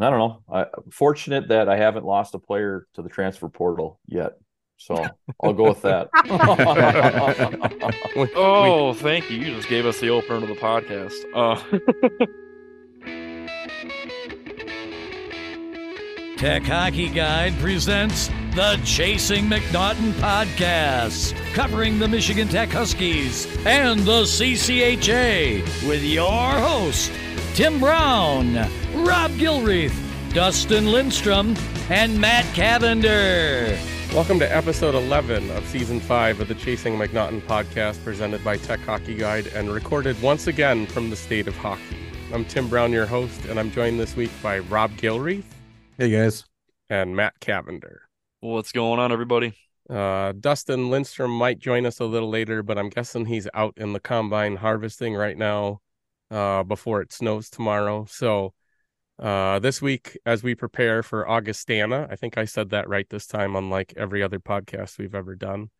I don't know. I fortunate that I haven't lost a player to the transfer portal yet. So I'll go with that. oh, thank you. You just gave us the opener to the podcast. Uh, Tech Hockey Guide presents the Chasing MacNaughton podcast, covering the Michigan Tech Huskies and the CCHA with your host, Tim Braun, Rob Gilreath, Dustin Lindstrom, and Matt Cavender. Welcome to episode 11 of season 5 of the Chasing MacNaughton podcast presented by Tech Hockey Guide and recorded once again from the state of hockey. I'm Tim Braun, your host, and I'm joined this week by Rob Gilreath. Hey guys. And Matt Cavender. What's going on, everybody? Uh, Dustin Lindstrom might join us a little later, but I'm guessing he's out in the combine harvesting right now uh, before it snows tomorrow. So uh, this week, as we prepare for Augustana, I think I said that right this time, unlike every other podcast we've ever done.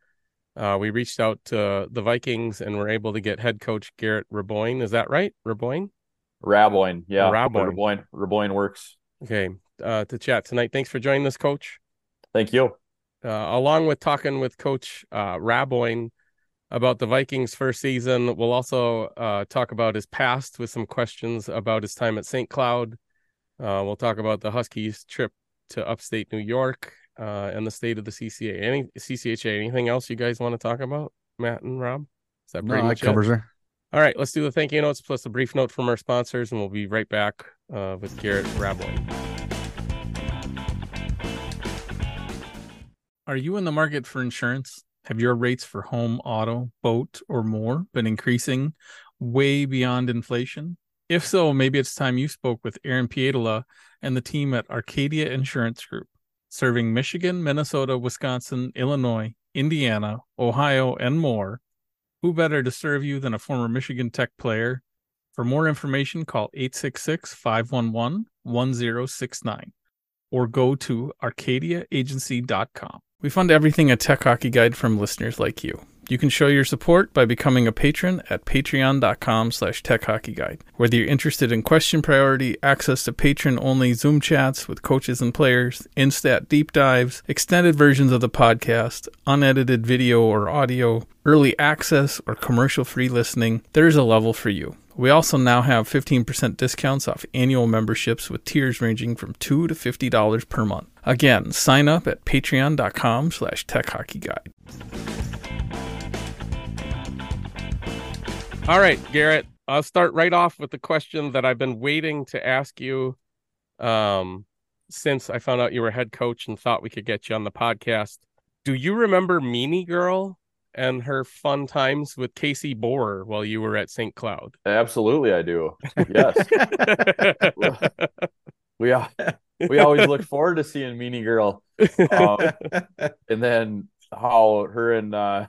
Uh, we reached out to the Vikings and were able to get head coach Garrett Raboin. Is that right? Raboin? Raboin. Yeah. Raboin. Raboin. Raboin works. Okay. Uh, to chat tonight. Thanks for joining us, coach. Thank you. Uh, along with talking with Coach uh, Raboin about the Vikings' first season, we'll also uh, talk about his past with some questions about his time at St. Cloud. Uh, we'll talk about the Huskies' trip to upstate New York uh, and the state of the CCA. Any CCHA? Anything else you guys want to talk about, Matt and Rob? Is that pretty no, much that covers it? her. All right, let's do the thank you notes plus a brief note from our sponsors, and we'll be right back uh, with Garrett Raboin. Are you in the market for insurance? Have your rates for home, auto, boat, or more been increasing way beyond inflation? If so, maybe it's time you spoke with Aaron Pietola and the team at Arcadia Insurance Group, serving Michigan, Minnesota, Wisconsin, Illinois, Indiana, Ohio, and more. Who better to serve you than a former Michigan Tech player? For more information, call 866 511 1069 or go to arcadiaagency.com. We fund everything a Tech Hockey Guide from listeners like you. You can show your support by becoming a patron at patreon.com slash techhockeyguide. Whether you're interested in question priority, access to patron-only Zoom chats with coaches and players, Instat deep dives, extended versions of the podcast, unedited video or audio, early access, or commercial-free listening, there's a level for you. We also now have 15% discounts off annual memberships with tiers ranging from 2 to $50 per month. Again, sign up at patreon.com slash techhockeyguide. All right, Garrett, I'll start right off with the question that I've been waiting to ask you um, since I found out you were head coach and thought we could get you on the podcast. Do you remember Meanie Girl and her fun times with Casey Borer while you were at St. Cloud? Absolutely, I do. Yes. we we always look forward to seeing Meanie Girl, um, and then how her and uh,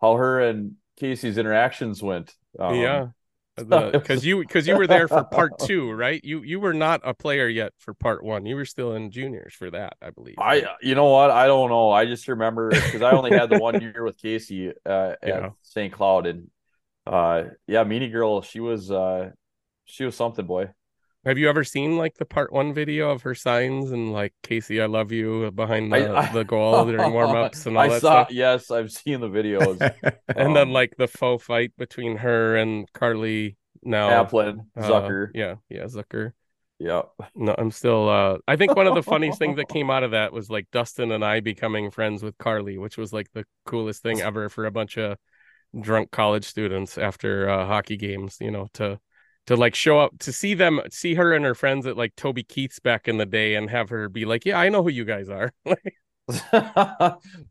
how her and Casey's interactions went. Um, yeah, because you because you were there for part two, right? You you were not a player yet for part one. You were still in juniors for that, I believe. I you know what? I don't know. I just remember because I only had the one year with Casey uh, at Yeah. St. Cloud, and uh, yeah, Meanie Girl, she was uh, she was something, boy. Have you ever seen like the part one video of her signs and like Casey, I love you behind the, I- I- the goal during warm ups and all I that saw. stuff? Yes, I've seen the videos. And then um, like the faux fight between her and Carly now. Aplin, uh, Zucker. yeah, yeah, Zucker. Yeah. No, I'm still uh I think one of the funniest things that came out of that was like Dustin and I becoming friends with Carly, which was like the coolest thing ever for a bunch of drunk college students after uh hockey games, you know, to to like show up to see them see her and her friends at like Toby Keith's back in the day and have her be like, "Yeah, I know who you guys are."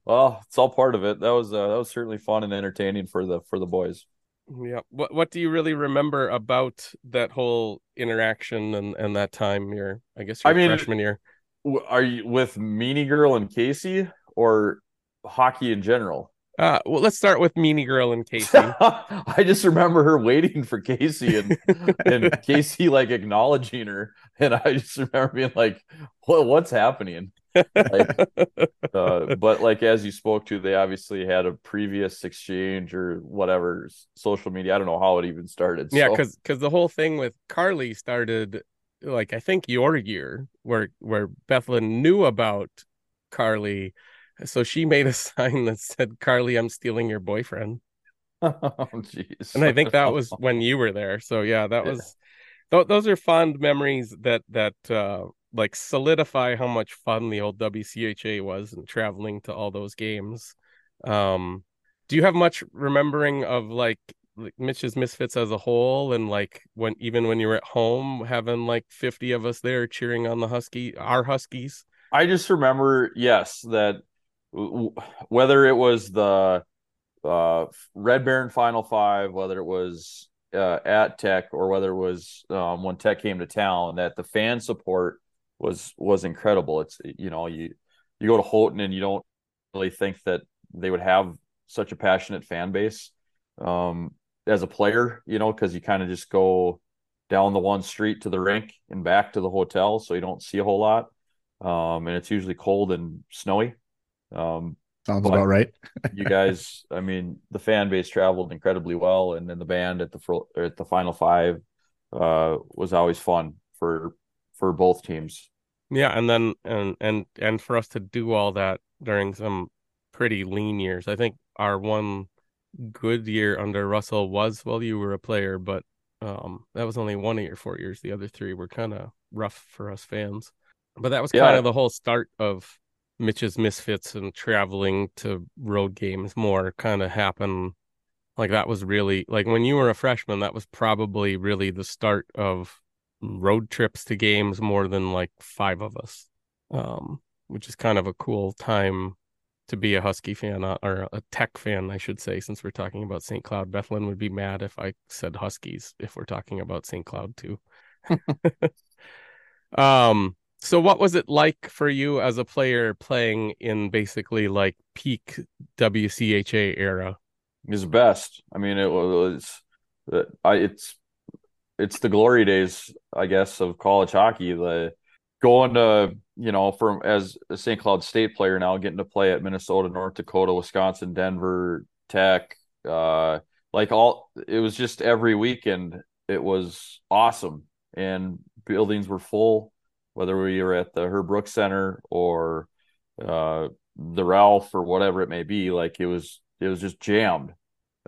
well, it's all part of it. That was uh, that was certainly fun and entertaining for the for the boys. yeah. What what do you really remember about that whole interaction and and that time your I guess your I mean- freshman year? Are you with Meanie Girl and Casey or hockey in general? Uh well, let's start with Meanie Girl and Casey. I just remember her waiting for Casey and and Casey like acknowledging her, and I just remember being like, "What? What's happening?" Like, uh, but like as you spoke to, they obviously had a previous exchange or whatever social media. I don't know how it even started. Yeah, so- because because the whole thing with Carly started. like I think your year where where Bethlehem knew about Carly, so she made a sign that said, "Carly, I'm stealing your boyfriend." oh, jeez. and I think that was when you were there. So yeah, that Yeah. was th- those are fond memories that that uh like solidify how much fun the old WCHA was and traveling to all those games. Um do you have much remembering of like like Mitch's Misfits as a whole and like when even when you were at home having like 50 of us there cheering on the Husky our Huskies? I just remember, yes, that whether it was the uh, Red Baron Final Five, whether it was uh, at Tech, or whether it was um, when Tech came to town, that the fan support was was incredible. It's you know you you go to Houghton and you don't really think that they would have such a passionate fan base um, as a player, you know, because you kind of just go down the one street to the rink and back to the hotel, so you don't see a whole lot um, and it's usually cold and snowy. Um, Sounds about right. you guys, I mean, the fan base traveled incredibly well, and then the band at the fro- at the final five uh, was always fun for for both teams. Yeah, and then and and and for us to do all that during some pretty lean years. I think our one good year under Russell was while you were a player, but um that was only one of your four years. The other three were kind of rough for us fans. But that was kind Yeah. of the whole start of Mitch's Misfits and traveling to road games more kind of happen. like that was really like when you were a freshman, that was probably really the start of road trips to games more than like five of us. Um, which is kind of a cool time to be a Husky fan uh, or a Tech fan, I should say, since we're talking about St. Cloud. Bethlehem would be mad if I said Huskies if we're talking about St. Cloud too. um, so what was it like for you as a player playing in basically like peak WCHA era? Was best. I mean, it was. uh, I it's it's the glory days, I guess, of college hockey. The going to you know from as a St. Cloud State player now, getting to play at Minnesota, North Dakota, Wisconsin, Denver, Tech, uh, like all. It was just every weekend. It was awesome, and buildings were full. Whether we were at the Herb Brooks Center or uh, the Ralph or whatever it may be, like it was it was just jammed.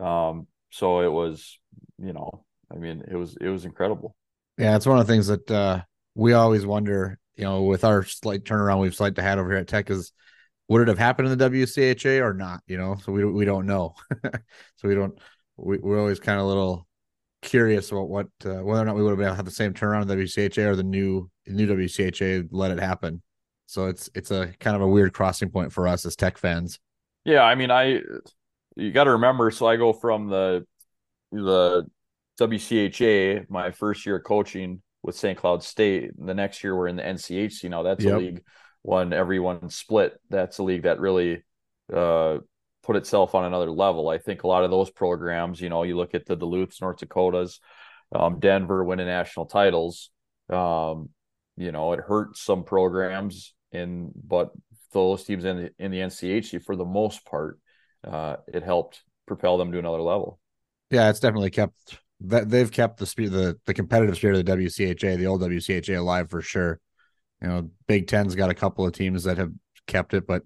Um, so it was, you know, I mean, it was it was incredible. Yeah, it's one of the things that uh, we always wonder. You know, with our slight turnaround we've slight had over here at Tech is would it have happened in the WCHA or not? You know, so we we don't know. so we don't. We, we're always kind of little curious about what uh, whether or not we would have been able to have the same turnaround in WCHA or the new new WCHA let it happen. So it's it's a kind of a weird crossing point for us as Tech fans. Yeah, I mean, I you got to remember. So I go from the the WCHA, my first year coaching with St. Cloud State. The next year we're in the NCHC. Now that's Yep. a league one everyone split. That's a league that really uh, put itself on another level. I think a lot of those programs, you know, you look at the Duluths, North Dakotas, um, Denver winning national titles. Um, you know, it hurt some programs, in but those teams in the in the NCHC for the most part, uh, it helped propel them to another level. Yeah, it's definitely kept that they've kept the spirit, the the competitive spirit of the WCHA, the old WCHA alive for sure. You know, Big Ten's got a couple of teams that have kept it, but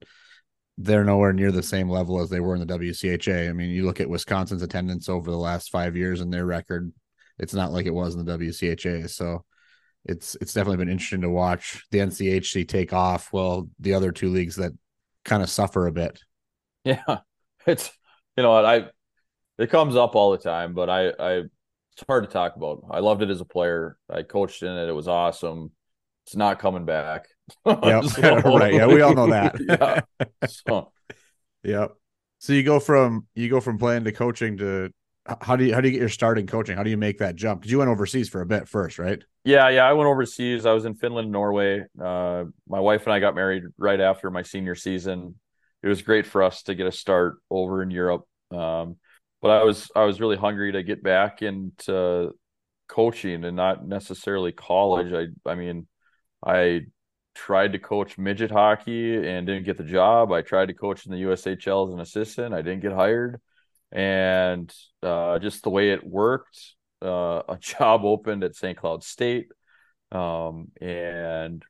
they're nowhere near the same level as they were in the WCHA. I mean, you look at Wisconsin's attendance over the last five years and their record; it's not like it was in the WCHA. So, it's it's definitely been interesting to watch the NCHC take off. Well, the other two leagues that kind of suffer a bit. Yeah, it's you know I it comes up all the time, but I I it's hard to talk about. I loved it as a player. I coached in it. It was awesome. It's not coming back. Yeah, So- right. Yeah, we all know that. yeah. So Yep. So you go from you go from playing to coaching to how do you how do you get your start in coaching? How do you make that jump? Because you went overseas for a bit first, right? Yeah, yeah. I went overseas. I was in Finland, Norway. Uh, my wife and I got married right after my senior season. It was great for us to get a start over in Europe. Um, but I was I was really hungry to get back into coaching and not necessarily college. I I mean, I tried to coach midget hockey and didn't get the job. I tried to coach in the USHL as an assistant. I didn't get hired. And uh, just the way it worked, uh, a job opened at St. Cloud State. Um, and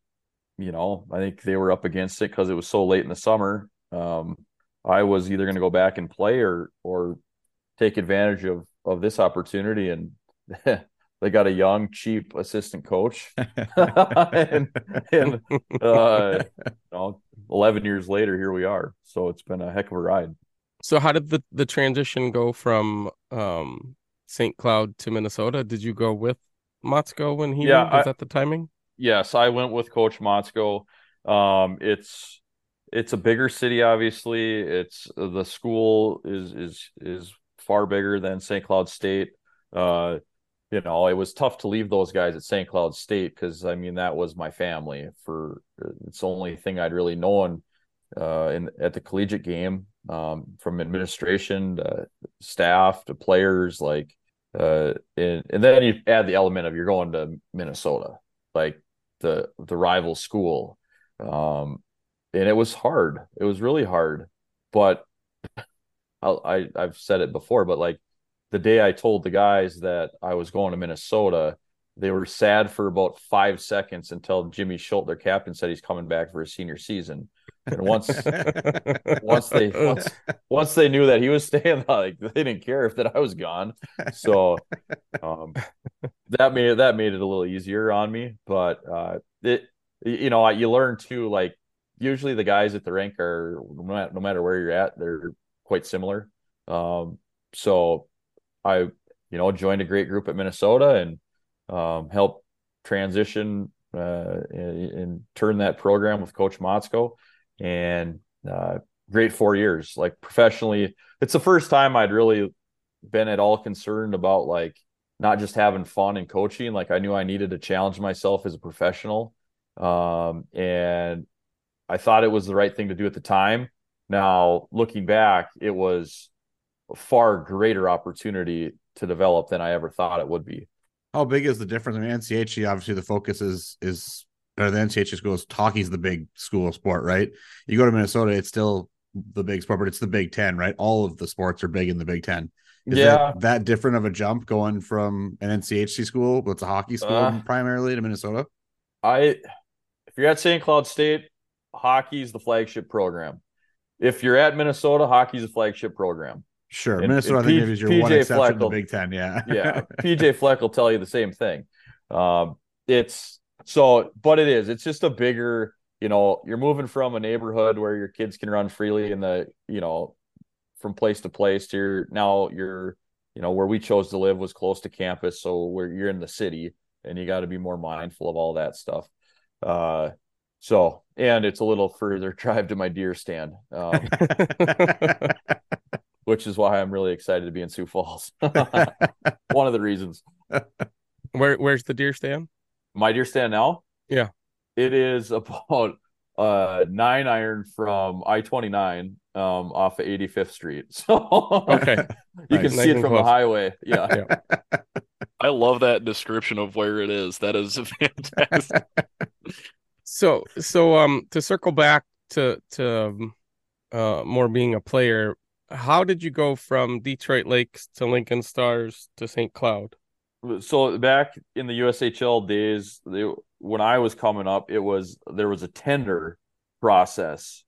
you know, I think they were up against it because it was so late in the summer. Um, I was either going to go back and play or or take advantage of of this opportunity, and they got a young, cheap assistant coach, and, and uh, you know, eleven years later, here we are. So it's been a heck of a ride. So how did the the transition go from um, St. Cloud to Minnesota? Did you go with Motzko when he Yeah, moved? Was I- that the timing? yes, I went with Coach Motzko. Um, it's it's a bigger city, obviously. It's the school is is is far bigger than St. Cloud State. Uh, you know, it was tough to leave those guys at St. Cloud State because I mean that was my family. For it's the only thing I'd really known uh, in at the collegiate game, um, from administration to staff to players, like uh, and and then you add the element of you're going to Minnesota, like the the rival school um and it was hard it was really hard but I'll, i i've said it before but like the day i told the guys that i was going to minnesota they were sad for about five seconds until jimmy schuldt their captain said he's coming back for his senior season. And once once they once once they knew that he was staying like they didn't care if that i was gone. So um that made it that made it a little easier on me. But uh it you know you learn too like usually the guys at the rank are no matter, no matter where you're at they're quite similar. Um so i you know joined a great group at minnesota and um helped transition uh and, turn that program with coach motzko and uh great four years like professionally it's the first time i'd really been at all concerned about like not just having fun and coaching like i knew i needed to challenge myself as a professional um, and I thought it was the right thing to do at the time. Now, looking back, it was far greater opportunity to develop than I ever thought it would be. How big is the difference? I mean, NCHC obviously the focus is is or the NCHC schools hockey's the big school sport, right? You go to Minnesota, it's still the big sport, but it's the Big Ten, right? All of the sports are big in the Big Ten. Is yeah, that, that different of a jump going from an NCHC school, that's a hockey school Uh, primarily to Minnesota? I if you're at St. Cloud State, hockey's the flagship program. If you're at Minnesota, hockey's a flagship program. Sure. And- Minnesota, and I think P- is your one PJ exception to the Fleck'll- Big Ten. Yeah. yeah pj fleck will tell you the same thing um it's so but it is it's just a bigger you know you're moving from a neighborhood where your kids can run freely in the you know from place to place to your now you're you know where we chose to live was close to campus so where you're in the city and you got to be more mindful of all that stuff uh so and it's a little further drive to my deer stand um, which is why i'm really excited to be in sioux falls one of the reasons Where where's the deer stand? my deer stand now Yeah. it is about uh nine iron from i-29 um off of 85th street so Okay. you Nice. can Nice see it and from the close. highway yeah I love that description of where it is. That is fantastic. So so um to circle back to to um, uh more being a player, how did you go from Detroit Lakes to Lincoln Stars to St. Cloud? so back in the USHL days, they, when I was coming up, it was there was a tender process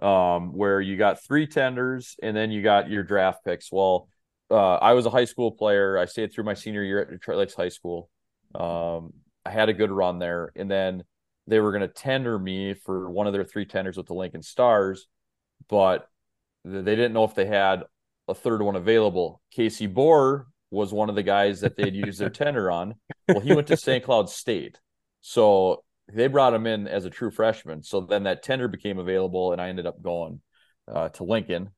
um, where you got three tenders and then you got your draft picks. Well, uh, I was a high school player. I stayed through my senior year at Detroit Lakes High School. Um, I had a good run there, and then they were going to tender me for one of their three tenders with the Lincoln Stars, but they didn't know if they had a third one available. Casey Borer was one of the guys that they'd use their tender on. Well, he went to St. Cloud State. So they brought him in as a true freshman. So then that tender became available, and I ended up going uh, to Lincoln.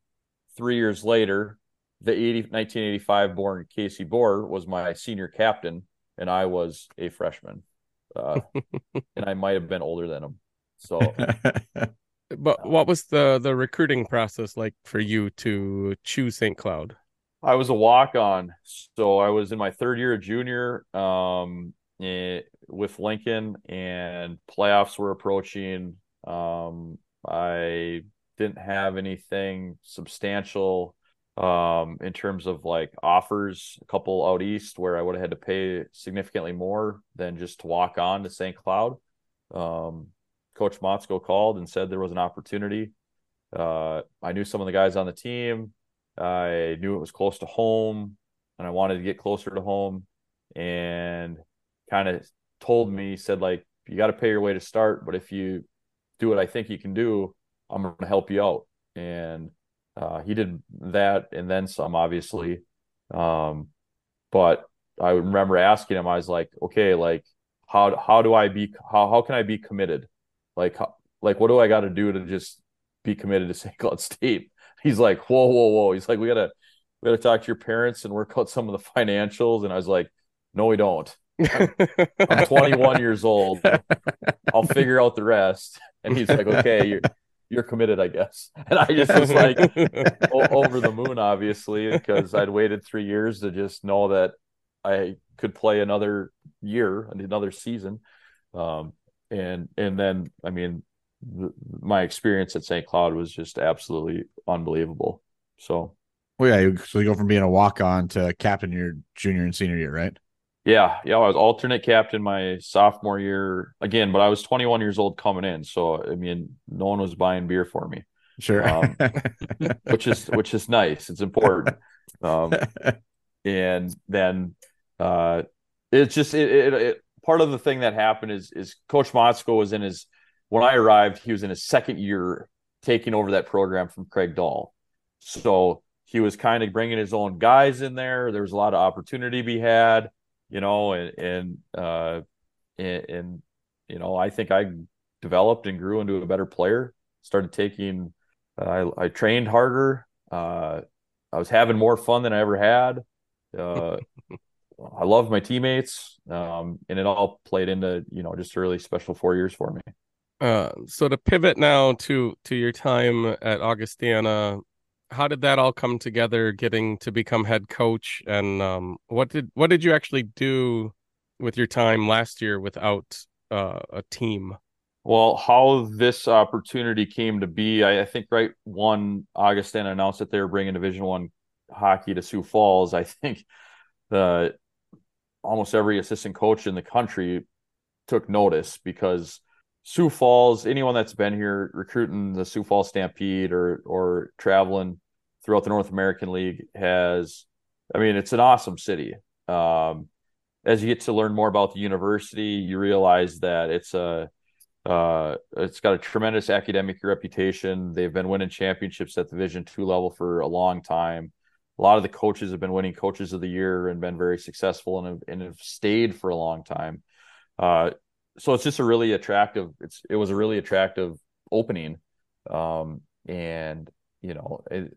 Three years later, the 80, 1985 born Casey Borer was my senior captain, and I was a freshman. Uh, and I might have been older than him. So But what was the the recruiting process like for you to choose St. Cloud? I was a walk on. So I was in my third year of junior um, eh, with Lincoln, and playoffs were approaching. Um, I didn't have anything substantial um, in terms of like offers, a couple out east where I would have had to pay significantly more than just to walk on to St. Cloud. Um, Coach Motzko called and said there was an opportunity. Uh, I knew some of the guys on the team. I knew it was close to home, and I wanted to get closer to home. And kind of told me, said like, you got to pay your way to start, but if you do what I think you can do, I'm going to help you out. And uh, he did that and then some, obviously. Um, but I remember asking him, I was like, okay, like how how do I be how how can I be committed? Like like what do I got to do to just be committed to St. Cloud State? He's like, whoa, whoa, whoa. He's like, we gotta we gotta talk to your parents and work out some of the financials. And I was like, no, we don't. I'm 21 years old. I'll figure out the rest. And he's like, okay, you're you're committed, I guess. And I just was like o- over the moon, obviously, because I'd waited three years to just know that I could play another year, another season. Um, and and then, I mean, the, my experience at St. Cloud was just absolutely unbelievable. So, well, yeah. So you go from being a walk on to captain your junior and senior year, right? Yeah, yeah, I was alternate captain my sophomore year again, but I was 21 years old coming in, so I mean, no one was buying beer for me. Sure, um, which is which is nice. It's important. Um, and then uh, it's just it, it, it, part of the thing that happened is is Coach Motzko was in his when I arrived, he was in his second year taking over that program from Craig Dahl, so he was kind of bringing his own guys in there. There was a lot of opportunity to be had you know, and and uh, and, and you know, I think I developed and grew into a better player. Started taking, uh, I, I trained harder. Uh, I was having more fun than I ever had. Uh, I love my teammates, um, and it all played into you know just a really special four years for me. Uh, so to pivot now to to your time at Augustana, how did that all come together getting to become head coach? And um, what did what did you actually do with your time last year without uh, a team? Well how this opportunity came to be i, I think right one augustana announced that they were bringing division one hockey to sioux falls. I think the almost every assistant coach in the country took notice because Sioux Falls, anyone that's been here recruiting the Sioux Falls Stampede or or traveling throughout the North American League has, I mean, it's an awesome city. Um, as you get to learn more about the university, you realize that it's a uh, it's got a tremendous academic reputation. They've been winning championships at the Division two level for a long time. A lot of the coaches have been winning coaches of the year and been very successful and have, and have stayed for a long time. Uh, so it's just a really attractive. It's it was a really attractive opening, um, and you know it,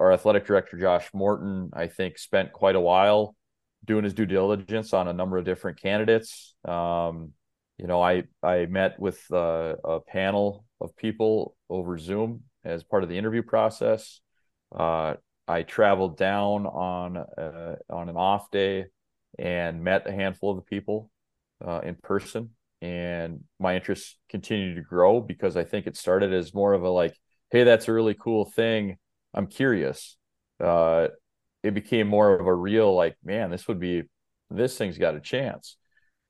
our athletic director Josh Morton, I think, spent quite a while doing his due diligence on a number of different candidates. Um, you know, I I met with uh, a panel of people over Zoom as part of the interview process. Uh, I traveled down on uh, on an off day and met a handful of the people uh, in person, and my interest continued to grow because I think it started as more of a like, hey, that's a really cool thing. I'm curious. Uh, it became more of a real like, man, this would be this thing's got a chance.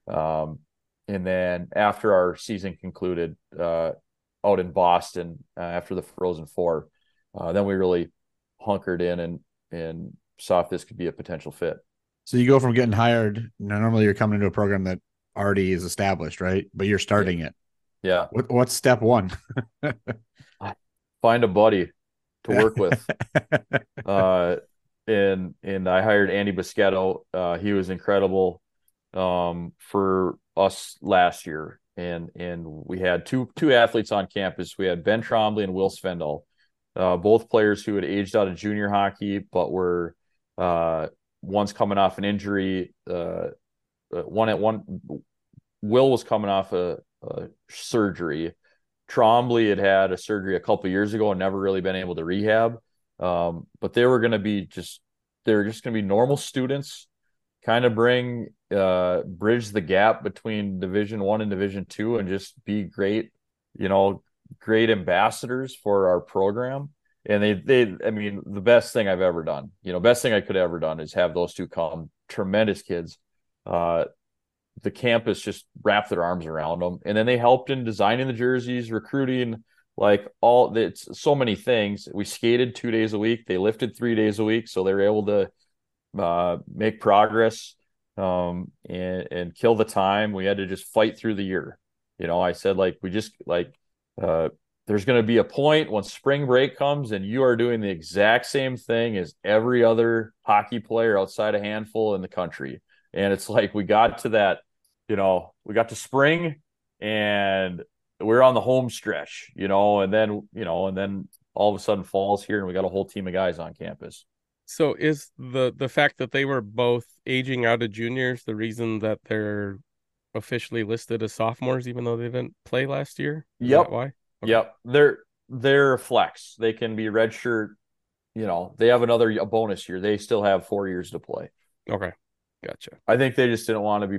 Um, and then after our season concluded uh, out in Boston uh, after the Frozen Four, uh, then we really hunkered in and and saw if this could be a potential fit. So you go from getting hired. Normally, you're coming into a program that already is established, right? But you're starting yeah. it. Yeah. What, what's step one? Find a buddy to work with. uh, and and I hired Andy Bischetto. Uh, he was incredible um, for us last year, and and we had two two athletes on campus. We had Ben Trombley and Will Svendal, uh, both players who had aged out of junior hockey, but were uh, one's coming off an injury. Uh, uh, one at one, Will was coming off a, a surgery Trombley had had a surgery a couple years ago and never really been able to rehab. Um, but they were going to be just they were just going to be normal students, kind of bring uh, bridge the gap between Division One and Division Two, and just be great, you know, great ambassadors for our program. and they they I mean the best thing I've ever done, you know, best thing I could ever done is have those two come. Tremendous kids. Uh, the campus just wrapped their arms around them, and then they helped in designing the jerseys, recruiting, like all it's so many things. We skated two days a week. They lifted three days a week, so they were able to uh, make progress um, and and kill the time. We had to just fight through the year. You know, I said like we just like uh, there's going to be a point when spring break comes and you are doing the exact same thing as every other hockey player outside a handful in the country. And it's like we got to that, you know, we got to spring and we're on the home stretch, you know, and then, you know, and then all of a sudden falls here and we got a whole team of guys on campus. So is the the fact that they were both aging out of juniors the reason that they're officially listed as sophomores even though they didn't play last year? Is Yep. why? Okay. Yep. They're they're flex. They can be redshirt, you know, they have another a bonus year. They still have four years to play. Okay. Gotcha. I think they just didn't want to be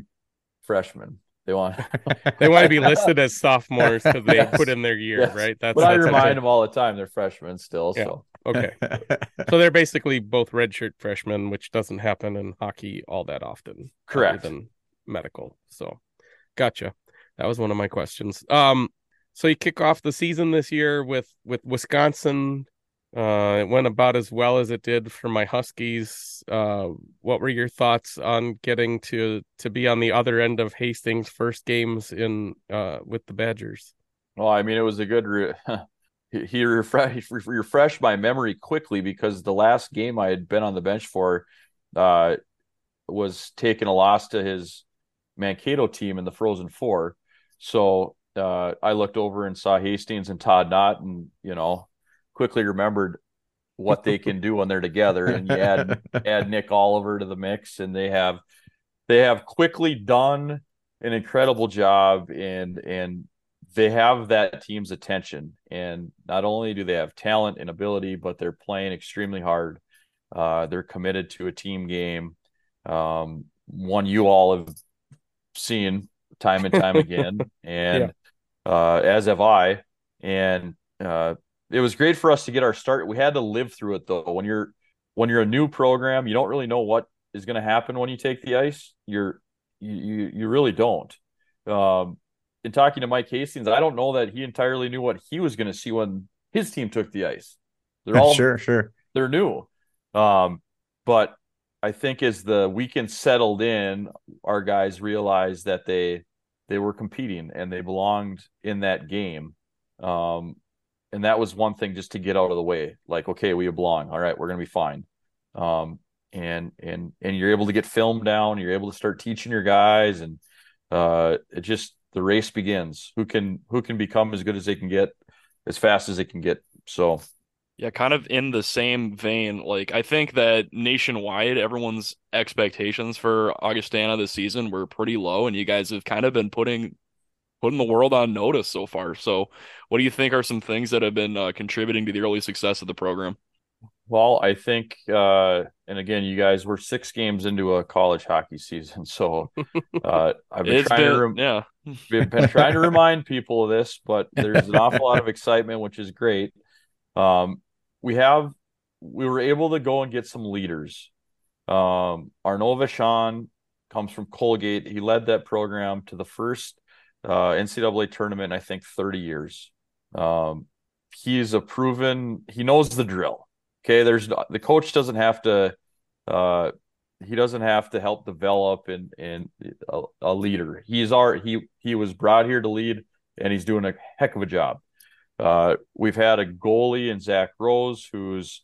freshmen. They want They want to be listed as sophomores because they Yes. put in their year, Yes. right? That's but I that's remind them all the time they're freshmen still. Yeah. So Okay. So they're basically both redshirt freshmen, which doesn't happen in hockey all that often. Correct. Than medical. So gotcha. That was one of my questions. Um so you kick off the season this year with with Wisconsin. Uh it went about as well as it did for my Huskies. Uh what were your thoughts on getting to to be on the other end of Hastings first games in uh with the Badgers? Well, I mean, it was a good. Re- he he refreshed refreshed my memory quickly because the last game I had been on the bench for uh, was taking a loss to his Mankato team in the Frozen Four. So uh, I looked over and saw Hastings and Todd Knott, and you know, quickly remembered what they can do when they're together. And you add add Nick Oliver to the mix, and they have they have quickly done an incredible job, and and they have that team's attention. And not only do they have talent and ability, but they're playing extremely hard. Uh, they're committed to a team game. Um, one you all have seen time and time again, and uh, as have I. And uh, it was great for us to get our start. We had to live through it though. When you're when you're a new program, you don't really know what is going to happen when you take the ice. You're you you, you really don't. Um, in talking to Mike Hastings, I don't know that he entirely knew what he was going to see when his team took the ice. They're all sure, sure. they're new. Um, but I think as the weekend settled in, our guys realized that they they were competing and they belonged in that game. Um, and that was one thing just to get out of the way. Like, okay, we belong. All right, we're gonna be fine. Um, and and and you're able to get film down. You're able to start teaching your guys, and uh, it just the race begins. Who can who can become as good as they can get, as fast as they can get. So Yeah, kind of in the same vein. Like, I think that nationwide, everyone's expectations for Augustana this season were pretty low, and you guys have kind of been putting putting the world on notice so far. So, what do you think are some things that have been uh, contributing to the early success of the program? Well, I think, uh, and again, you guys were six games into a college hockey season, so uh, I've been It's trying to rem- yeah, been, been trying to remind people of this, but there's an awful lot of excitement, which is great. Um, we have we were able to go and get some leaders. Um, Arnaud Vachon comes from Colgate. He led that program to the first uh, NCAA tournament in I think 30 years. Um, he is a proven. He knows the drill. Okay, there's the coach doesn't have to. Uh, he doesn't have to help develop and and a, a leader. He's our he he was brought here to lead, and he's doing a heck of a job. Uh, we've had a goalie in Zach Rose who's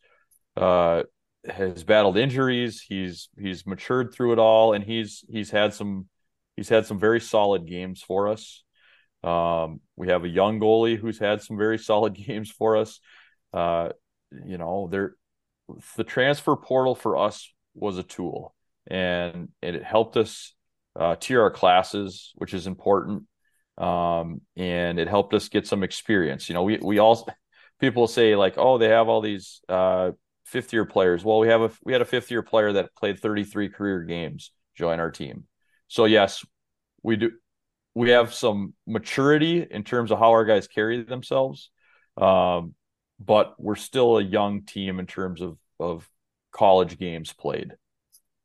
uh, has battled injuries. He's he's matured through it all, and he's he's had some he's had some very solid games for us. Um, we have a young goalie who's had some very solid games for us. Uh, you know, there the transfer portal for us was a tool, and, and it helped us uh, tier our classes, which is important. Um, and it helped us get some experience. You know, we we all people say like, oh, they have all these uh, fifth year players. Well, we have a we had a fifth year player that played 33 career games join our team. So yes, we do we have some maturity in terms of how our guys carry themselves. Um, but we're still a young team in terms of of college games played.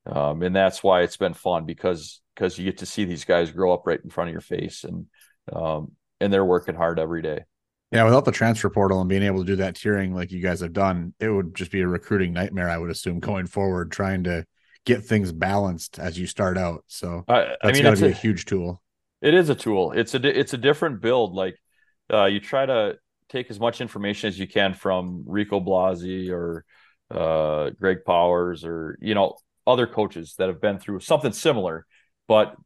Um, and that's why it's been fun because because you get to see these guys grow up right in front of your face and um, and they're working hard every day. Yeah, without the transfer portal and being able to do that tiering like you guys have done, it would just be a recruiting nightmare, I would assume, going forward, trying to get things balanced as you start out. So that's I mean, gotta be a, a, huge tool. it is a tool. It's a it's a different build. Like uh, you try to take as much information as you can from Rico Blasi or uh, Greg Powers or you know other coaches that have been through something similar, but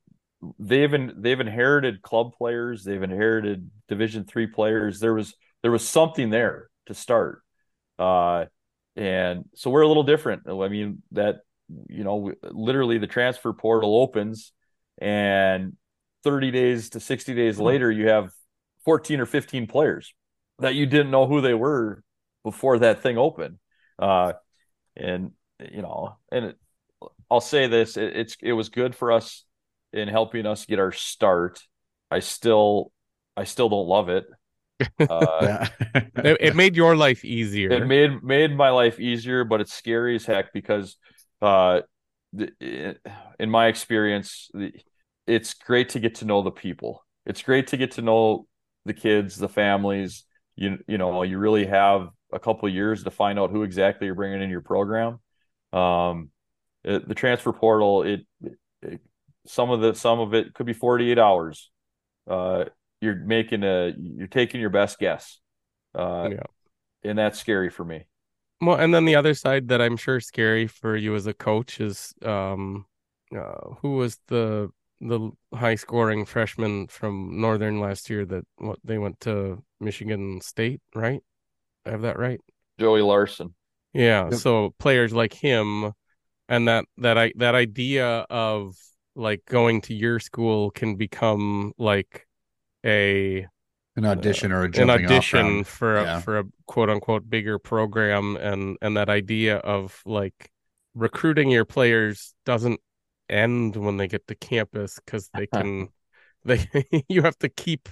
they've in, they've inherited club players, they've inherited Division three players. There was there was something there to start, uh, and so we're a little different. I mean that you know literally the transfer portal opens, and thirty days to sixty days later you have fourteen or fifteen players that you didn't know who they were before that thing opened. Uh, and you know, and it, I'll say this: it, it's it was good for us in helping us get our start. I still, I still don't love it. Uh, It, it made your life easier. it made made my life easier, but it's scary as heck because, uh, the, it, in my experience, the, it's great to get to know the people. It's great to get to know the kids, the families. You you know, you really have a couple of years to find out who exactly you're bringing in your program. Um, it, the transfer portal, it, it some of the some of it could be 48 hours. Uh, you're making a you're taking your best guess. Uh, Yeah. and that's scary for me. Well, and then the other side that I'm sure is scary for you as a coach is um uh, who was the the high scoring freshman from Northern last year that what they went to Michigan State, right? I have that right? Joey Larson. Yeah, Yep. so players like him and that that I that idea of like going to your school can become like a an uh, audition or a an jumping off audition for a Yeah. for a quote unquote bigger program and and that idea of like recruiting your players doesn't end when they get to campus because they can they you have to keep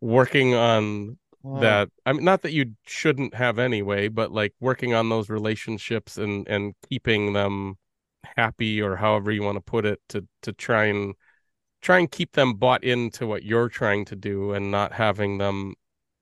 working on that i mean not that you shouldn't have anyway but like working on those relationships and and keeping them happy or however you want to put it to to try and try and keep them bought into what you're trying to do and not having them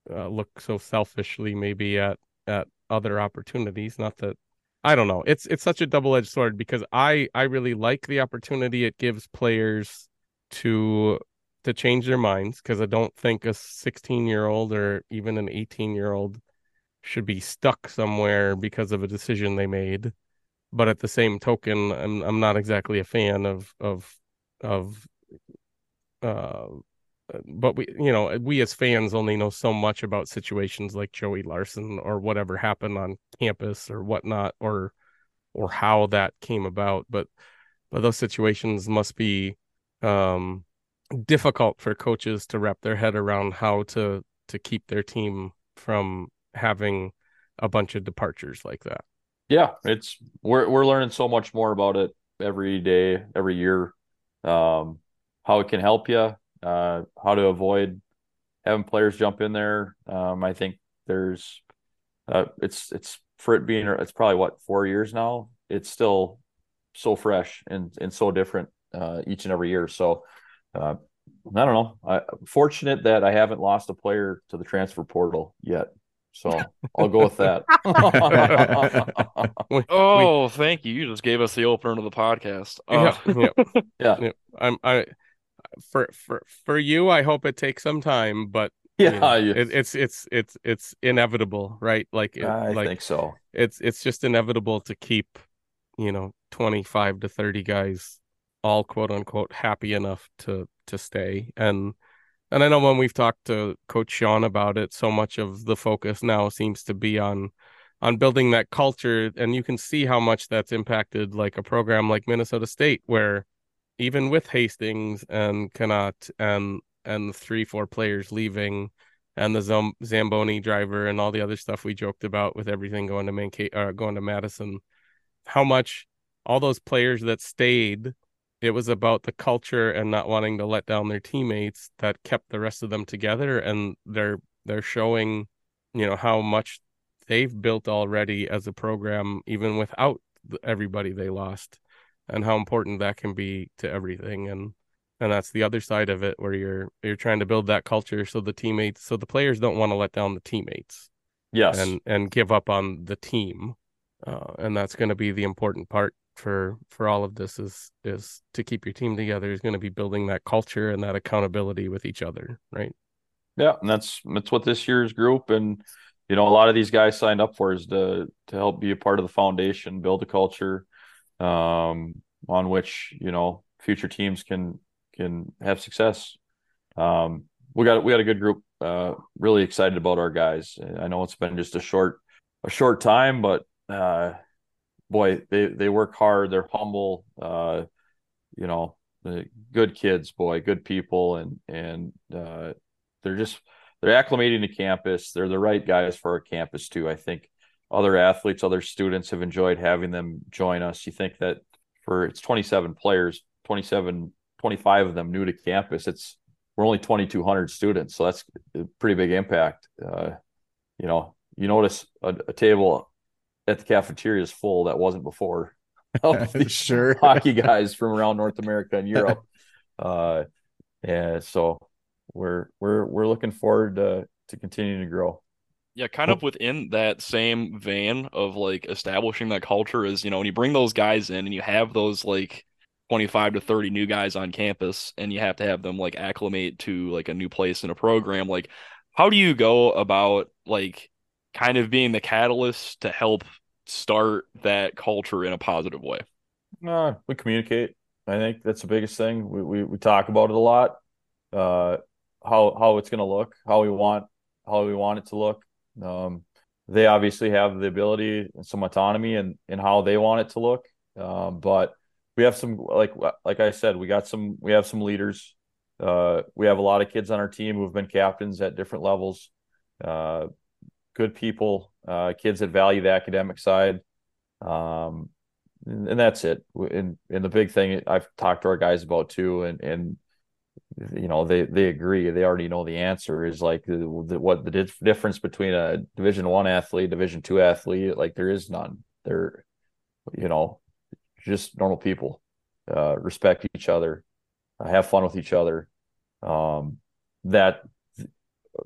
uh, look so selfishly maybe at at other opportunities. Not that i don't know. It's it's such a double-edged sword because i i really like the opportunity it gives players to to change their minds because i don't think a 16 year old or even an 18 year old should be stuck somewhere because of a decision they made but at the same token i'm i'm not exactly a fan of of of uh but we you know we as fans only know so much about situations like joey larson or whatever happened on campus or whatnot or or how that came about but but those situations must be um difficult for coaches to wrap their head around how to to keep their team from having a bunch of departures like that yeah, it's we're we're learning so much more about it every day, every year. Um, how it can help you, uh, how to avoid having players jump in there. Um, I think there's, uh, it's it's for it being it's probably what four years now. It's still so fresh and and so different uh, each and every year. So uh, I don't know. I fortunate that I haven't lost a player to the transfer portal yet. So I'll go with that. We- Oh, thank you. You just gave us the opener to the podcast. Uh, yeah, yeah. Yeah. yeah. I'm I for for for you I hope it takes some time but you yeah, know, you- it, it's it's it's it's inevitable right like it, I like think so. it's it's just inevitable to keep you know 25 to 30 guys all quote unquote happy enough to to stay and and I know when we've talked to coach Sean about it so much of the focus now seems to be on on building that culture. And you can see how much that's impacted like a program like Minnesota State where even with Hastings and Knott and and three four players leaving and the Zamboni driver and all the other stuff we joked about with everything going to Manca- uh, going to Madison how much all those players that stayed it was about the culture and not wanting to let down their teammates that kept the rest of them together and they're they're showing you know how much they've built already as a program, even without everybody they lost, and how important that can be to everything. And and that's the other side of it, where you're you're trying to build that culture so the teammates, so the players don't want to let down the teammates. Yes, and and give up on the team, uh, and that's going to be the important part for for all of this is is to keep your team together is going to be building that culture and that accountability with each other right? Yeah and that's that's what this year's group and you know a lot of these guys signed up for is to to help be a part of the foundation build a culture um on which you know future teams can can have success. Um we got we got a good group uh really excited about our guys. I know it's been just a short a short time but uh boy, they they work hard. They're humble. Uh, you know, good kids, boy, good people, and and uh, they're just they're acclimating to campus. They're the right guys for our campus too. I think other athletes, other students have enjoyed having them join us. You think that for it's 27 players, 27, 25 of them new to campus. It's we're only 2,200 students, so that's a pretty big impact. Uh, you know, you notice a, a table at the cafeteria is full that wasn't before. sure. hockey guys from around North America and Europe. Uh, and so we're we're we're looking forward to to continuing to grow. Yeah, kind of within that same vein of like establishing that culture is, you know, when you bring those guys in and you have those like 25 to 30 new guys on campus and you have to have them like acclimate to like a new place in a program, like how do you go about like kind of being the catalyst to help start that culture in a positive way? Uh, we communicate. I think that's the biggest thing. We we, we talk about it a lot. Uh, how how it's going to look, how we want how we want it to look. Um, they obviously have the ability and some autonomy in in how they want it to look. Um, but we have some like like I said, we got some we have some leaders. Uh, we have a lot of kids on our team who've been captains at different levels. Uh, good people, uh, kids that value the academic side. Um, and, and, that's it. And, and the big thing I've talked to our guys about too, and, and, you know, they, they agree, they already know the answer is like the, the, what the difference between a division one athlete, division two athlete, like there is none. They're, you know, just normal people, uh, respect each other, uh, have fun with each other. Um, that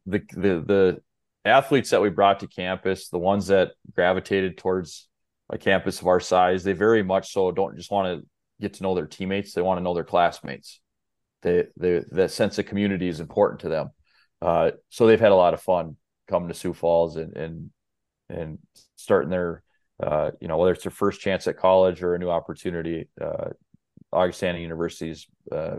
the, the, the, athletes that we brought to campus, the ones that gravitated towards a campus of our size, they very much so don't just want to get to know their teammates; they want to know their classmates. They, they that sense of community is important to them. Uh, so they've had a lot of fun coming to Sioux Falls and and and starting their, uh, you know, whether it's their first chance at college or a new opportunity. Uh, Augustana University's uh,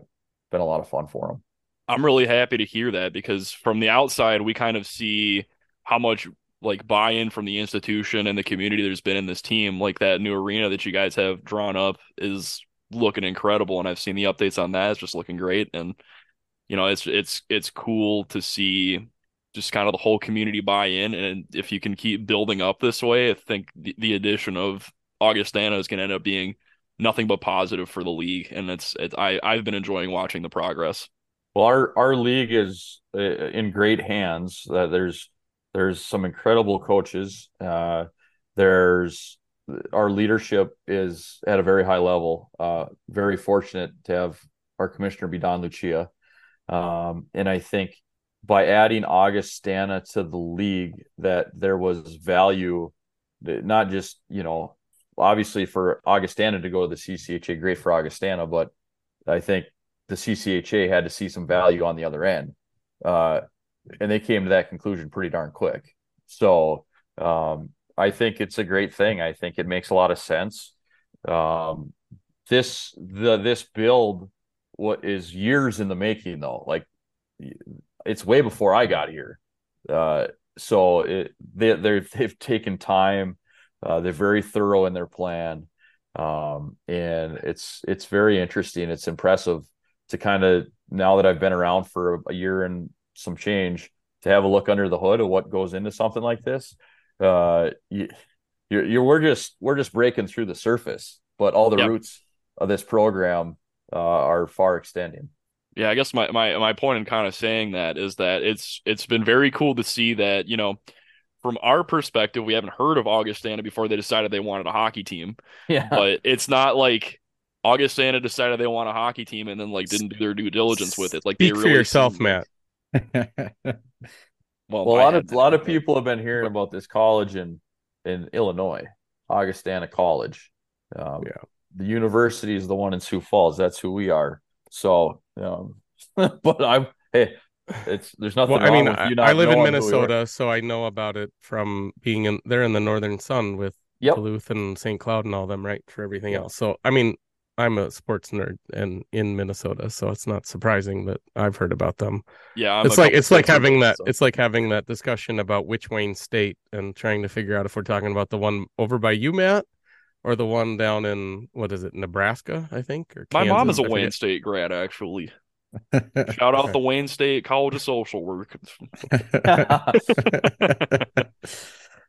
been a lot of fun for them. I'm really happy to hear that because from the outside, we kind of see how much like buy-in from the institution and the community there's been in this team like that new arena that you guys have drawn up is looking incredible and I've seen the updates on that. It's just looking great and you know it's it's it's cool to see just kind of the whole community buy in and if you can keep building up this way I think the, the addition of Augustana is going to end up being nothing but positive for the league and it's, it's I I've been enjoying watching the progress. Well our our league is uh, in great hands. Uh, there's there's some incredible coaches. Uh, there's our leadership is at a very high level. Uh, very fortunate to have our commissioner be Don Lucia, um, and I think by adding Augustana to the league, that there was value, not just you know, obviously for Augustana to go to the CCHA, great for Augustana, but I think the CCHA had to see some value on the other end. Uh, and they came to that conclusion pretty darn quick. So um, I think it's a great thing. I think it makes a lot of sense. Um, this the this build what is years in the making though. Like it's way before I got here. Uh, so it, they they they've taken time. Uh, they're very thorough in their plan, um, and it's it's very interesting. It's impressive to kind of now that I've been around for a year and some change to have a look under the hood of what goes into something like this. Uh, you, you're, you're we're just we're just breaking through the surface, but all the yep. roots of this program uh, are far extending. Yeah, I guess my, my my point in kind of saying that is that it's it's been very cool to see that you know from our perspective, we haven't heard of Augustana before they decided they wanted a hockey team. Yeah. But it's not like Augustana decided they want a hockey team and then like didn't do their due diligence with it. Like Speak they for yourself, seemed- Matt. Well, well, a I lot of a lot of people have been hearing about this college in in Illinois, Augustana College. Um, Yeah. The university is the one in Sioux Falls. That's who we are. So, um, but I'm hey, it's there's nothing Well, I mean, with I, you not I live in knowing who we are. Minnesota, so I know about it from being in there in the Northern Sun with Yep. Duluth and St. Cloud and all them, right? For everything Yeah. else. So, I mean, I'm a sports nerd and in Minnesota, so it's not surprising that I've heard about them. yeah, I'm it's like it's like having that so. it's like having that discussion about which Wayne State and trying to figure out if we're talking about the one over by you, Matt, or the one down in what is it, Nebraska, I think, or My mom is a Wayne. State grad, actually. Shout out Okay. the Wayne State College of Social Work.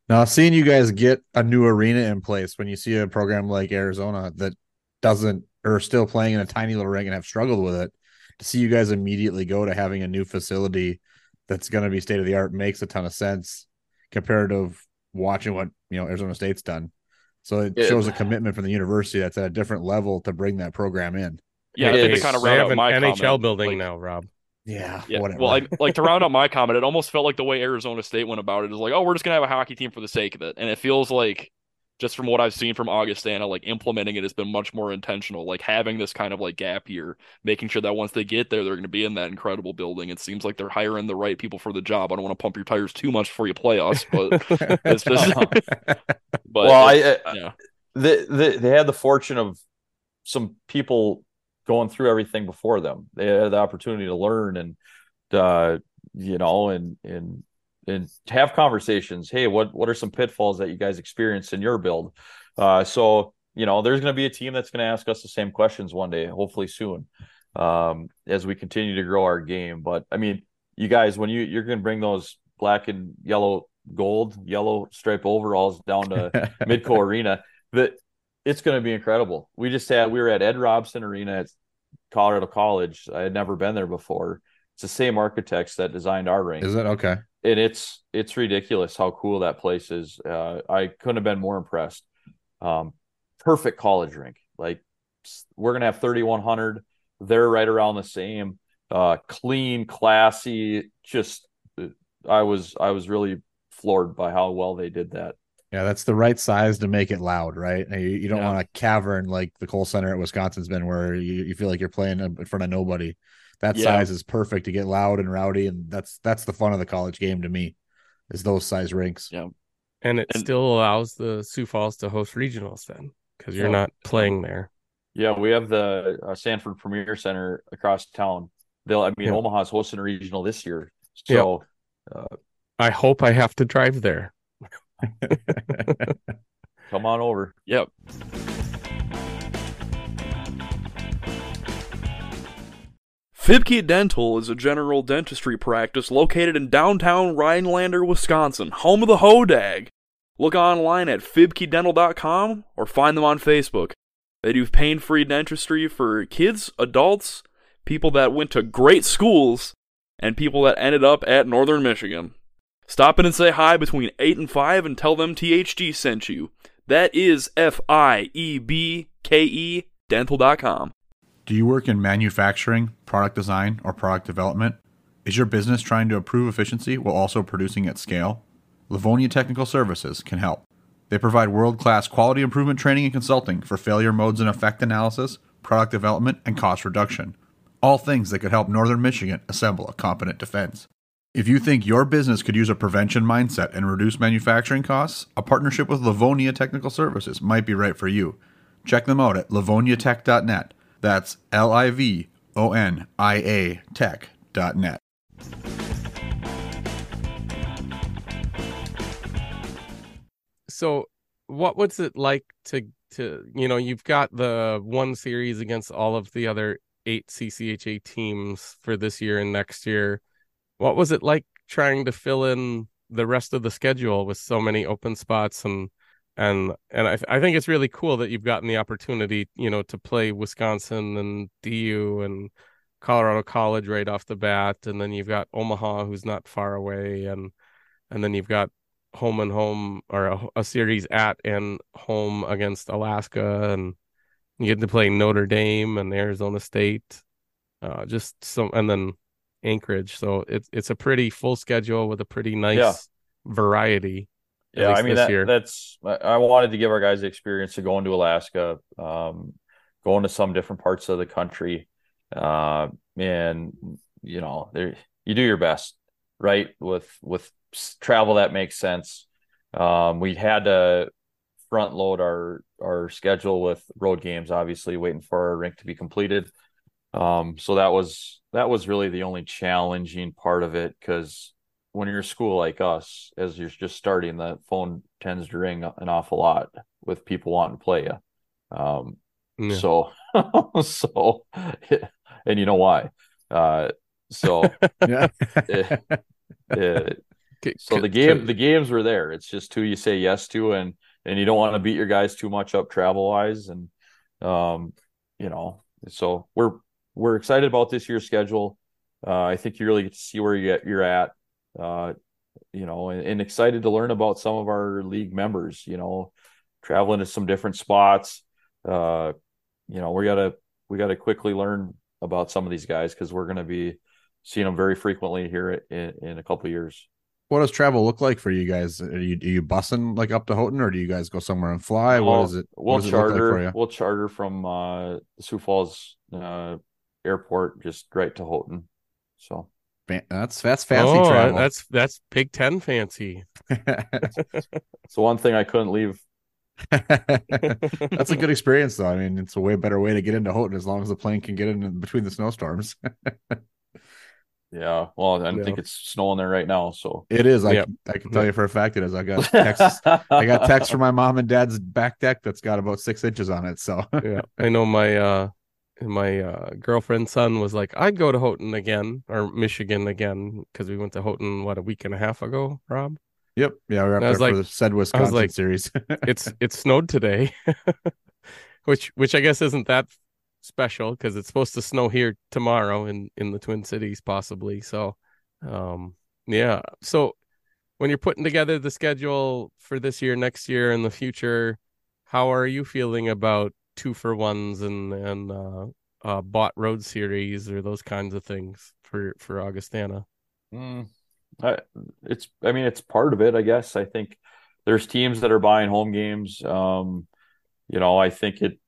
now, seeing you guys get a new arena in place when you see a program like Arizona that doesn't or still playing in a tiny little ring and have struggled with it, to see you guys immediately go to having a new facility that's going to be state of the art makes a ton of sense compared to watching what you know Arizona State's done. So it Yeah. shows a commitment from the university that's at a different level to bring that program in. Yeah, I think kind of They round have out an my NHL comment, building like- now, Rob. Yeah, Yeah, whatever. well, I like to round out my comment. It almost felt like the way Arizona State went about it is like, oh, we're just gonna have a hockey team for the sake of it, and it feels like just from what I've seen from Augustana, like implementing it has been much more intentional. Like having this kind of like gap year, making sure that once they get there, they're going to be in that incredible building. It seems like they're hiring the right people for the job. I don't want to pump your tires too much before you play us, but it's just, but well, I, it's- I yeah, they, they they had the fortune of some people going through everything before them. They had the opportunity to learn and uh, you know and and and have conversations. Hey, what what are some pitfalls that you guys experienced in your build? Uh, so you know, there's going to be a team that's going to ask us the same questions one day, hopefully soon, um, as we continue to grow our game. But I mean, you guys, when you you're going to bring those black and yellow, gold, yellow stripe overalls down to Midco Arena, that it's going to be incredible. We just had we were at Ed Robson Arena at Colorado College. I had never been there before. It's the same architects that designed our rink, Is it okay? and it's it's ridiculous how cool that place is. Uh, I couldn't have been more impressed. Um, perfect college rink. Like we're gonna have 3100. They're right around the same. Uh, clean, classy. Just uh, I was I was really floored by how well they did that. Yeah, that's the right size to make it loud, right? You, you don't Yeah. want a cavern like the Kohl Center at Wisconsin's been, where you, you feel like you're playing in front of nobody. That Yeah. size is perfect to get loud and rowdy, and that's that's the fun of the college game to me, is those size rinks. Yeah. And it And- still allows the Sioux Falls to host regionals then, because you're Yeah. not playing there. Yeah, we have the uh, Sanford Premier Center across town. They'll, I mean, Yeah. Omaha's hosting a regional this year, so I hope I have to drive there. come on over. Yep. Fiebke Dental is a general dentistry practice located in downtown Rhinelander, Wisconsin, home of the Hodag. Look online at fiebkedental.com or find them on Facebook. They do pain free dentistry for kids, adults, people that went to great schools, and people that ended up at Northern Michigan. Stop in and say hi between 8 and 5 and tell them THG sent you. That is F I E B K E dental.com. Do you work in manufacturing, product design, or product development? Is your business trying to improve efficiency while also producing at scale? Livonia Technical Services can help. They provide world class quality improvement training and consulting for failure modes and effect analysis, product development, and cost reduction. All things that could help Northern Michigan assemble a competent defense. If you think your business could use a prevention mindset and reduce manufacturing costs, a partnership with Livonia Technical Services might be right for you. Check them out at livoniatech.net. That's L I V O N I A tech.net. So, what was it like to to you know you've got the one series against all of the other eight CCHA teams for this year and next year. What was it like trying to fill in the rest of the schedule with so many open spots and and and I I think it's really cool that you've gotten the opportunity you know to play Wisconsin and DU and Colorado College right off the bat, and then you've got Omaha who's not far away, and and then you've got home and home or a, a series at and home against Alaska, and you get to play Notre Dame and Arizona State. Uh, just some, and then Anchorage. So it's it's a pretty full schedule with a pretty nice Yeah. variety. Yeah, I mean that, year. that's I I wanted to give our guys the experience of going to Alaska, um, going to some different parts of the country, uh, and you know, there you do your best, right? With with travel that makes sense. Um, we had to front load our our schedule with road games, obviously waiting for our rink to be completed. Um, so that was that was really the only challenging part of it because when you're a school like us, as you're just starting, the phone tends to ring an awful lot with people wanting to play you. Um, Yeah. so, so, and you know why? Uh, so, Yeah. eh, C- so the game, the games were there. It's just who you say yes to, and and you don't want to beat your guys too much up travel wise, and um, you know, so we're we're excited about this year's schedule. Uh, I think you really get to see where you you're at, uh, you know, and, and excited to learn about some of our league members. You know, traveling to some different spots. Uh, you know, we gotta we gotta quickly learn about some of these guys because we're gonna be seeing them very frequently here in, in a couple of years. What does travel look like for you guys? Are you, are you bussing like up to Houghton, or do you guys go somewhere and fly? Well, what is it? We'll does it like charter. we'll charter from uh, Sioux Falls uh, airport just right to Houghton. So That's that's fancy oh, travel. That's that's Big Ten fancy. it's the one thing I couldn't leave. That's a good experience, though. I mean, it's a way better way to get into Houghton as long as the plane can get in between the snowstorms. Yeah. Well, I don't Yeah. think it's snowing there right now. So It is. I Yeah. can, I can tell you for a fact it is. I got text. I got text from my mom and dad's back deck that's got about six inches on it. So yeah, I know my uh my uh girlfriend's son was like, I'd go to Houghton again or Michigan again because we went to Houghton what a week and a half ago, Rob. Yep. Yeah, we're up I was for like- the said Wisconsin like- series. It's it snowed today, which which I guess isn't that special because it's supposed to snow here tomorrow in in the Twin Cities possibly. So, um, yeah. So when you're putting together the schedule for this year, next year, and the future, how are you feeling about two for ones and and uh, uh, bought road series or those kinds of things for for Augustana? Mm, I, it's, I mean, it's part of it, I guess. I think there's teams that are buying home games. Um, you know, I think it,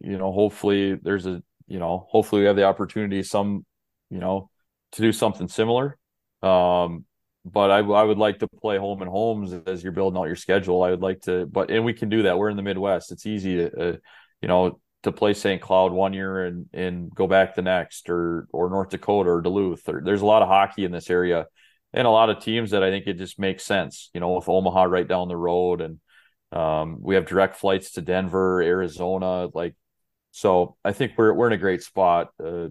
you know, hopefully there's a, you know, hopefully we have the opportunity some, you know, to do something similar. Um, but I, I would like to play home and homes as you're building out your schedule. I would like to, but, and we can do that. We're in the Midwest. It's easy to, uh, you know, to play St. Cloud one year and, and go back the next or, or North Dakota or Duluth or there's a lot of hockey in this area and a lot of teams that I think it just makes sense, you know, with Omaha right down the road. And um, we have direct flights to Denver, Arizona. Like, so I think we're, we're in a great spot, uh,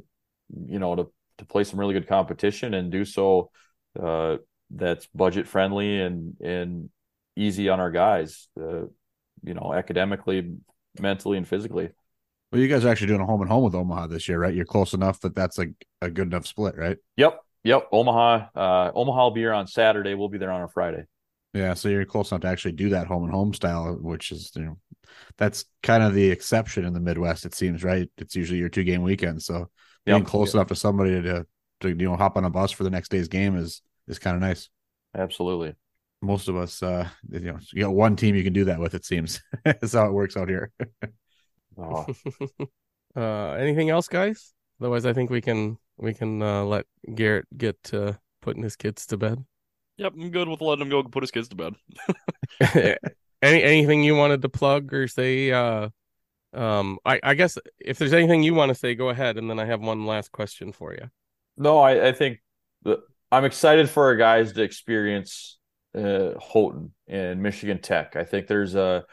you know, to, to play some really good competition and do so, uh, that's budget friendly and, and easy on our guys, uh, you know, academically, mentally and physically. well, you guys are actually doing a home and home with Omaha this year, right? You're close enough that that's a, a good enough split, right? Yep. Yep. Omaha, uh, Omaha will be here on Saturday. We'll be there on a Friday. Yeah, so you're close enough to actually do that home and home style, which is you know that's kind of the exception in the Midwest. It seems right. It's usually your two game weekend, so being Yep. close enough to somebody to to you know hop on a bus for the next day's game is is kind of nice. Absolutely. Most of us, uh, you know, you got one team you can do that with. It seems that's how it works out here. Oh, uh, anything else, guys? Otherwise, I think we can we can uh, let Garrett get to putting his kids to bed. Yep, I'm good with letting him go put his kids to bed. Any anything you wanted to plug or say? Uh, um, I I guess if there's anything you want to say, go ahead, and then I have one last question for you. No, I, I think the, I'm excited for our guys to experience uh, Houghton and Michigan Tech. I think there's a,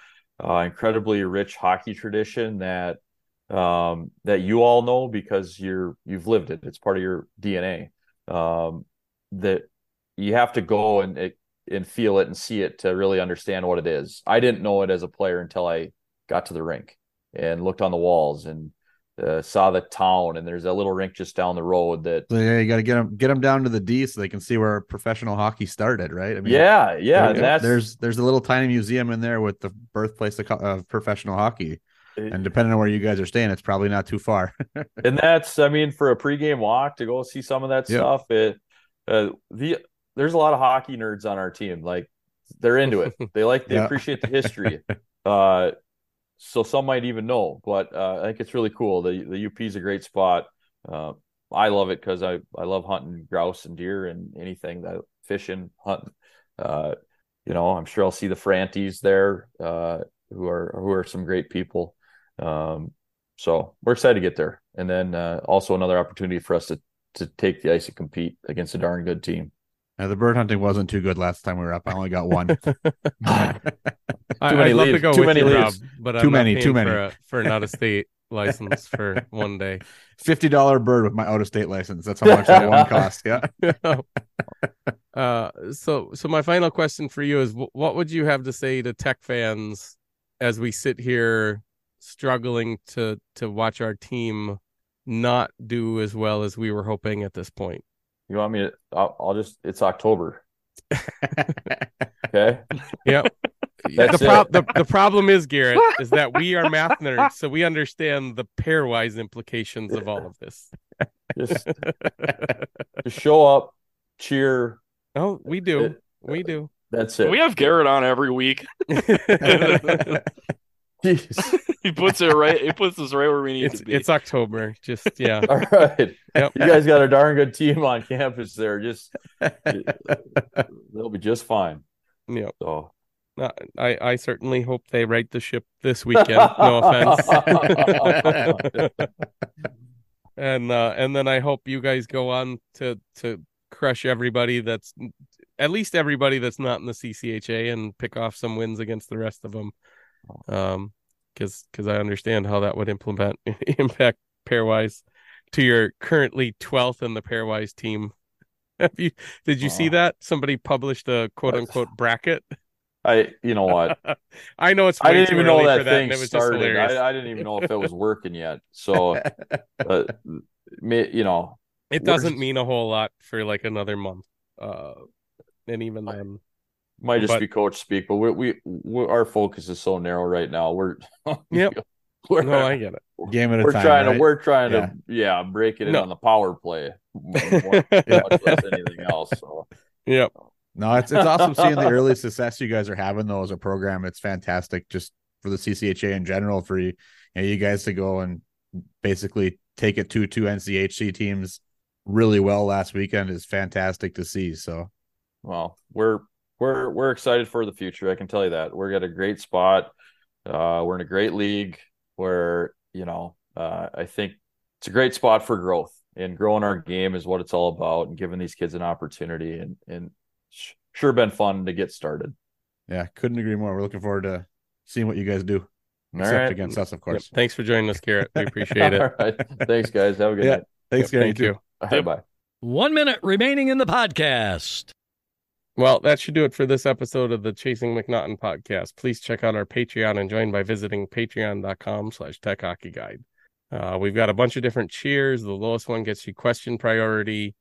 uh incredibly rich hockey tradition that um, that you all know because you're you've lived it. It's part of your DNA. Um, that you have to go and and feel it and see it to really understand what it is. I didn't know it as a player until I got to the rink and looked on the walls and uh, saw the town, and there's a little rink just down the road that. So yeah, you got to get them get them down to the D so they can see where professional hockey started, right? I yeah, yeah, there- that's there's there's a little tiny museum in there with the birthplace of, of professional hockey, and depending on where you guys are staying, it's probably not too far. and that's I mean for a pregame walk to go see some of that stuff. It uh, the there's a lot of hockey nerds on our team. Like they're into it. They like they Yeah. appreciate the history. uh, so some might even know, but uh, I think it's really cool. The the UP is a great spot. Uh, I love it because I I love hunting grouse and deer and anything that fishing hunting. Uh, you know, I'm sure I'll see the Franties there, uh, who are who are some great people. Um, so we're excited to get there, and then uh, also another opportunity for us to to take the ice and compete against a darn good team. Now, the bird hunting wasn't too good last time we were up. I only got one. I, many I'd love to leaves. go Too with many you, Rob, leaves. but Too I'm many, too many. for, a, for an out of state license for one day. Fifty dollar bird with my out of state license. That's how much that one cost. Yeah. uh, so so my final question for you is, what would you have to say to tech fans as we sit here struggling to to watch our team not do as well as we were hoping at this point? You want me to? I'll, I'll just. It's October. Okay. Yep. That's the, prob- the the problem is Garrett is that we are math nerds, so we understand the pairwise implications of all of this. Just just show up, cheer. oh, we do, we do. That's it. We have Garrett on every week. He puts it right. He puts us right where we need it's to be. it's October. Just yeah. All right. Yep. You guys got a darn good team on campus there. Just they'll be just fine. Yep. So Uh, I I certainly hope they right the ship this weekend. No offense. and uh, and then I hope you guys go on to to crush everybody that's at least everybody that's not in the CCHA and pick off some wins against the rest of them. Um, because because I understand how that would implement impact pairwise to your currently twelfth in the pairwise team. Have you did you see that somebody published a quote unquote bracket? I, you know what? I know it's I didn't even know that for that, thing it was just started. I, I didn't even know if it was working yet. So, uh, me- you know, It doesn't mean a whole lot for like another month. Uh, and even then, might just But- be coach speak, but we, we, we our focus is so narrow right now. We're, Yep. we're, no, I get it. Game at a we're time. trying right? to, we're trying Yeah. to, yeah, break it in No. on the power play, more, much less anything else. So, Yep. No, it's it's awesome seeing the early success you guys are having though as a program. It's fantastic just for the CCHA in general for you, you, know, you guys to go and basically take it to two NCHC teams really well last weekend is fantastic to see. So well, we're, we're, we're excited for the future. I can tell you that we're at a great spot. Uh, we're in a great league where, you know, uh, I think it's a great spot for growth and growing our game is what it's all about and giving these kids an opportunity and, and sure been fun to get started. yeah, couldn't agree more. We're looking forward to seeing what you guys do. All Except right. against us, of Yep. course. Thanks for joining us, Garrett. We appreciate it. All right. Thanks, guys. Have a good Yeah. night. Thanks, Yep, Gary. thank too. you. All right, Yep. bye. One minute remaining in the podcast. Well, that should do it for this episode of the Chasing MacNaughton podcast. Please check out our Patreon and join by visiting patreon.com slash tech hockey guide. Uh, we've got a bunch of different cheers. The lowest one gets you question priority.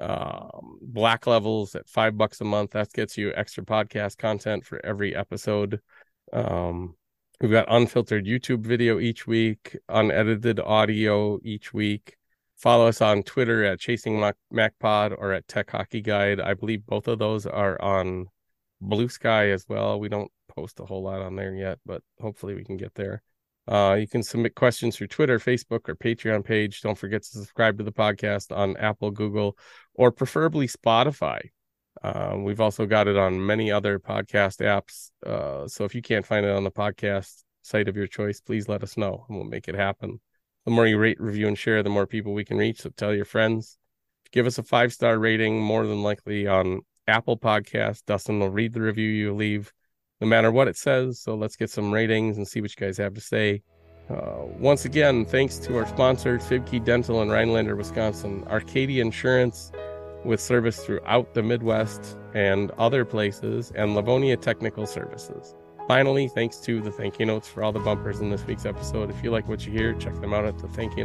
Um, black levels at five bucks a month. That gets you extra podcast content for every episode. Um, we've got unfiltered YouTube video each week, unedited audio each week. Follow us on Twitter at Chasing Mac, MacPod or at Tech Hockey Guide. I believe both of those are on Bluesky as well. We don't post a whole lot on there yet, but hopefully we can get there. Uh, you can submit questions through Twitter, Facebook, or Patreon page. Don't forget to subscribe to the podcast on Apple, Google, or preferably Spotify. Um, we've also got it on many other podcast apps. Uh, so if you can't find it on the podcast site of your choice, please let us know and we'll make it happen. The more you rate, review, and share, the more people we can reach. So tell your friends. Give us a five star rating, more than likely on Apple Podcast. Dustin will read the review you leave, no matter what it says. So let's get some ratings and see what you guys have to say. Uh, once again, thanks to our sponsors, Fiebke Dental in Rhinelander, Wisconsin, Arcadia Insurance with service throughout the Midwest and other places, and Livonia Technical Services. Finally, thanks to the thank you notes for all the bumpers in this week's episode. If you like what you hear, check them out at the thank you.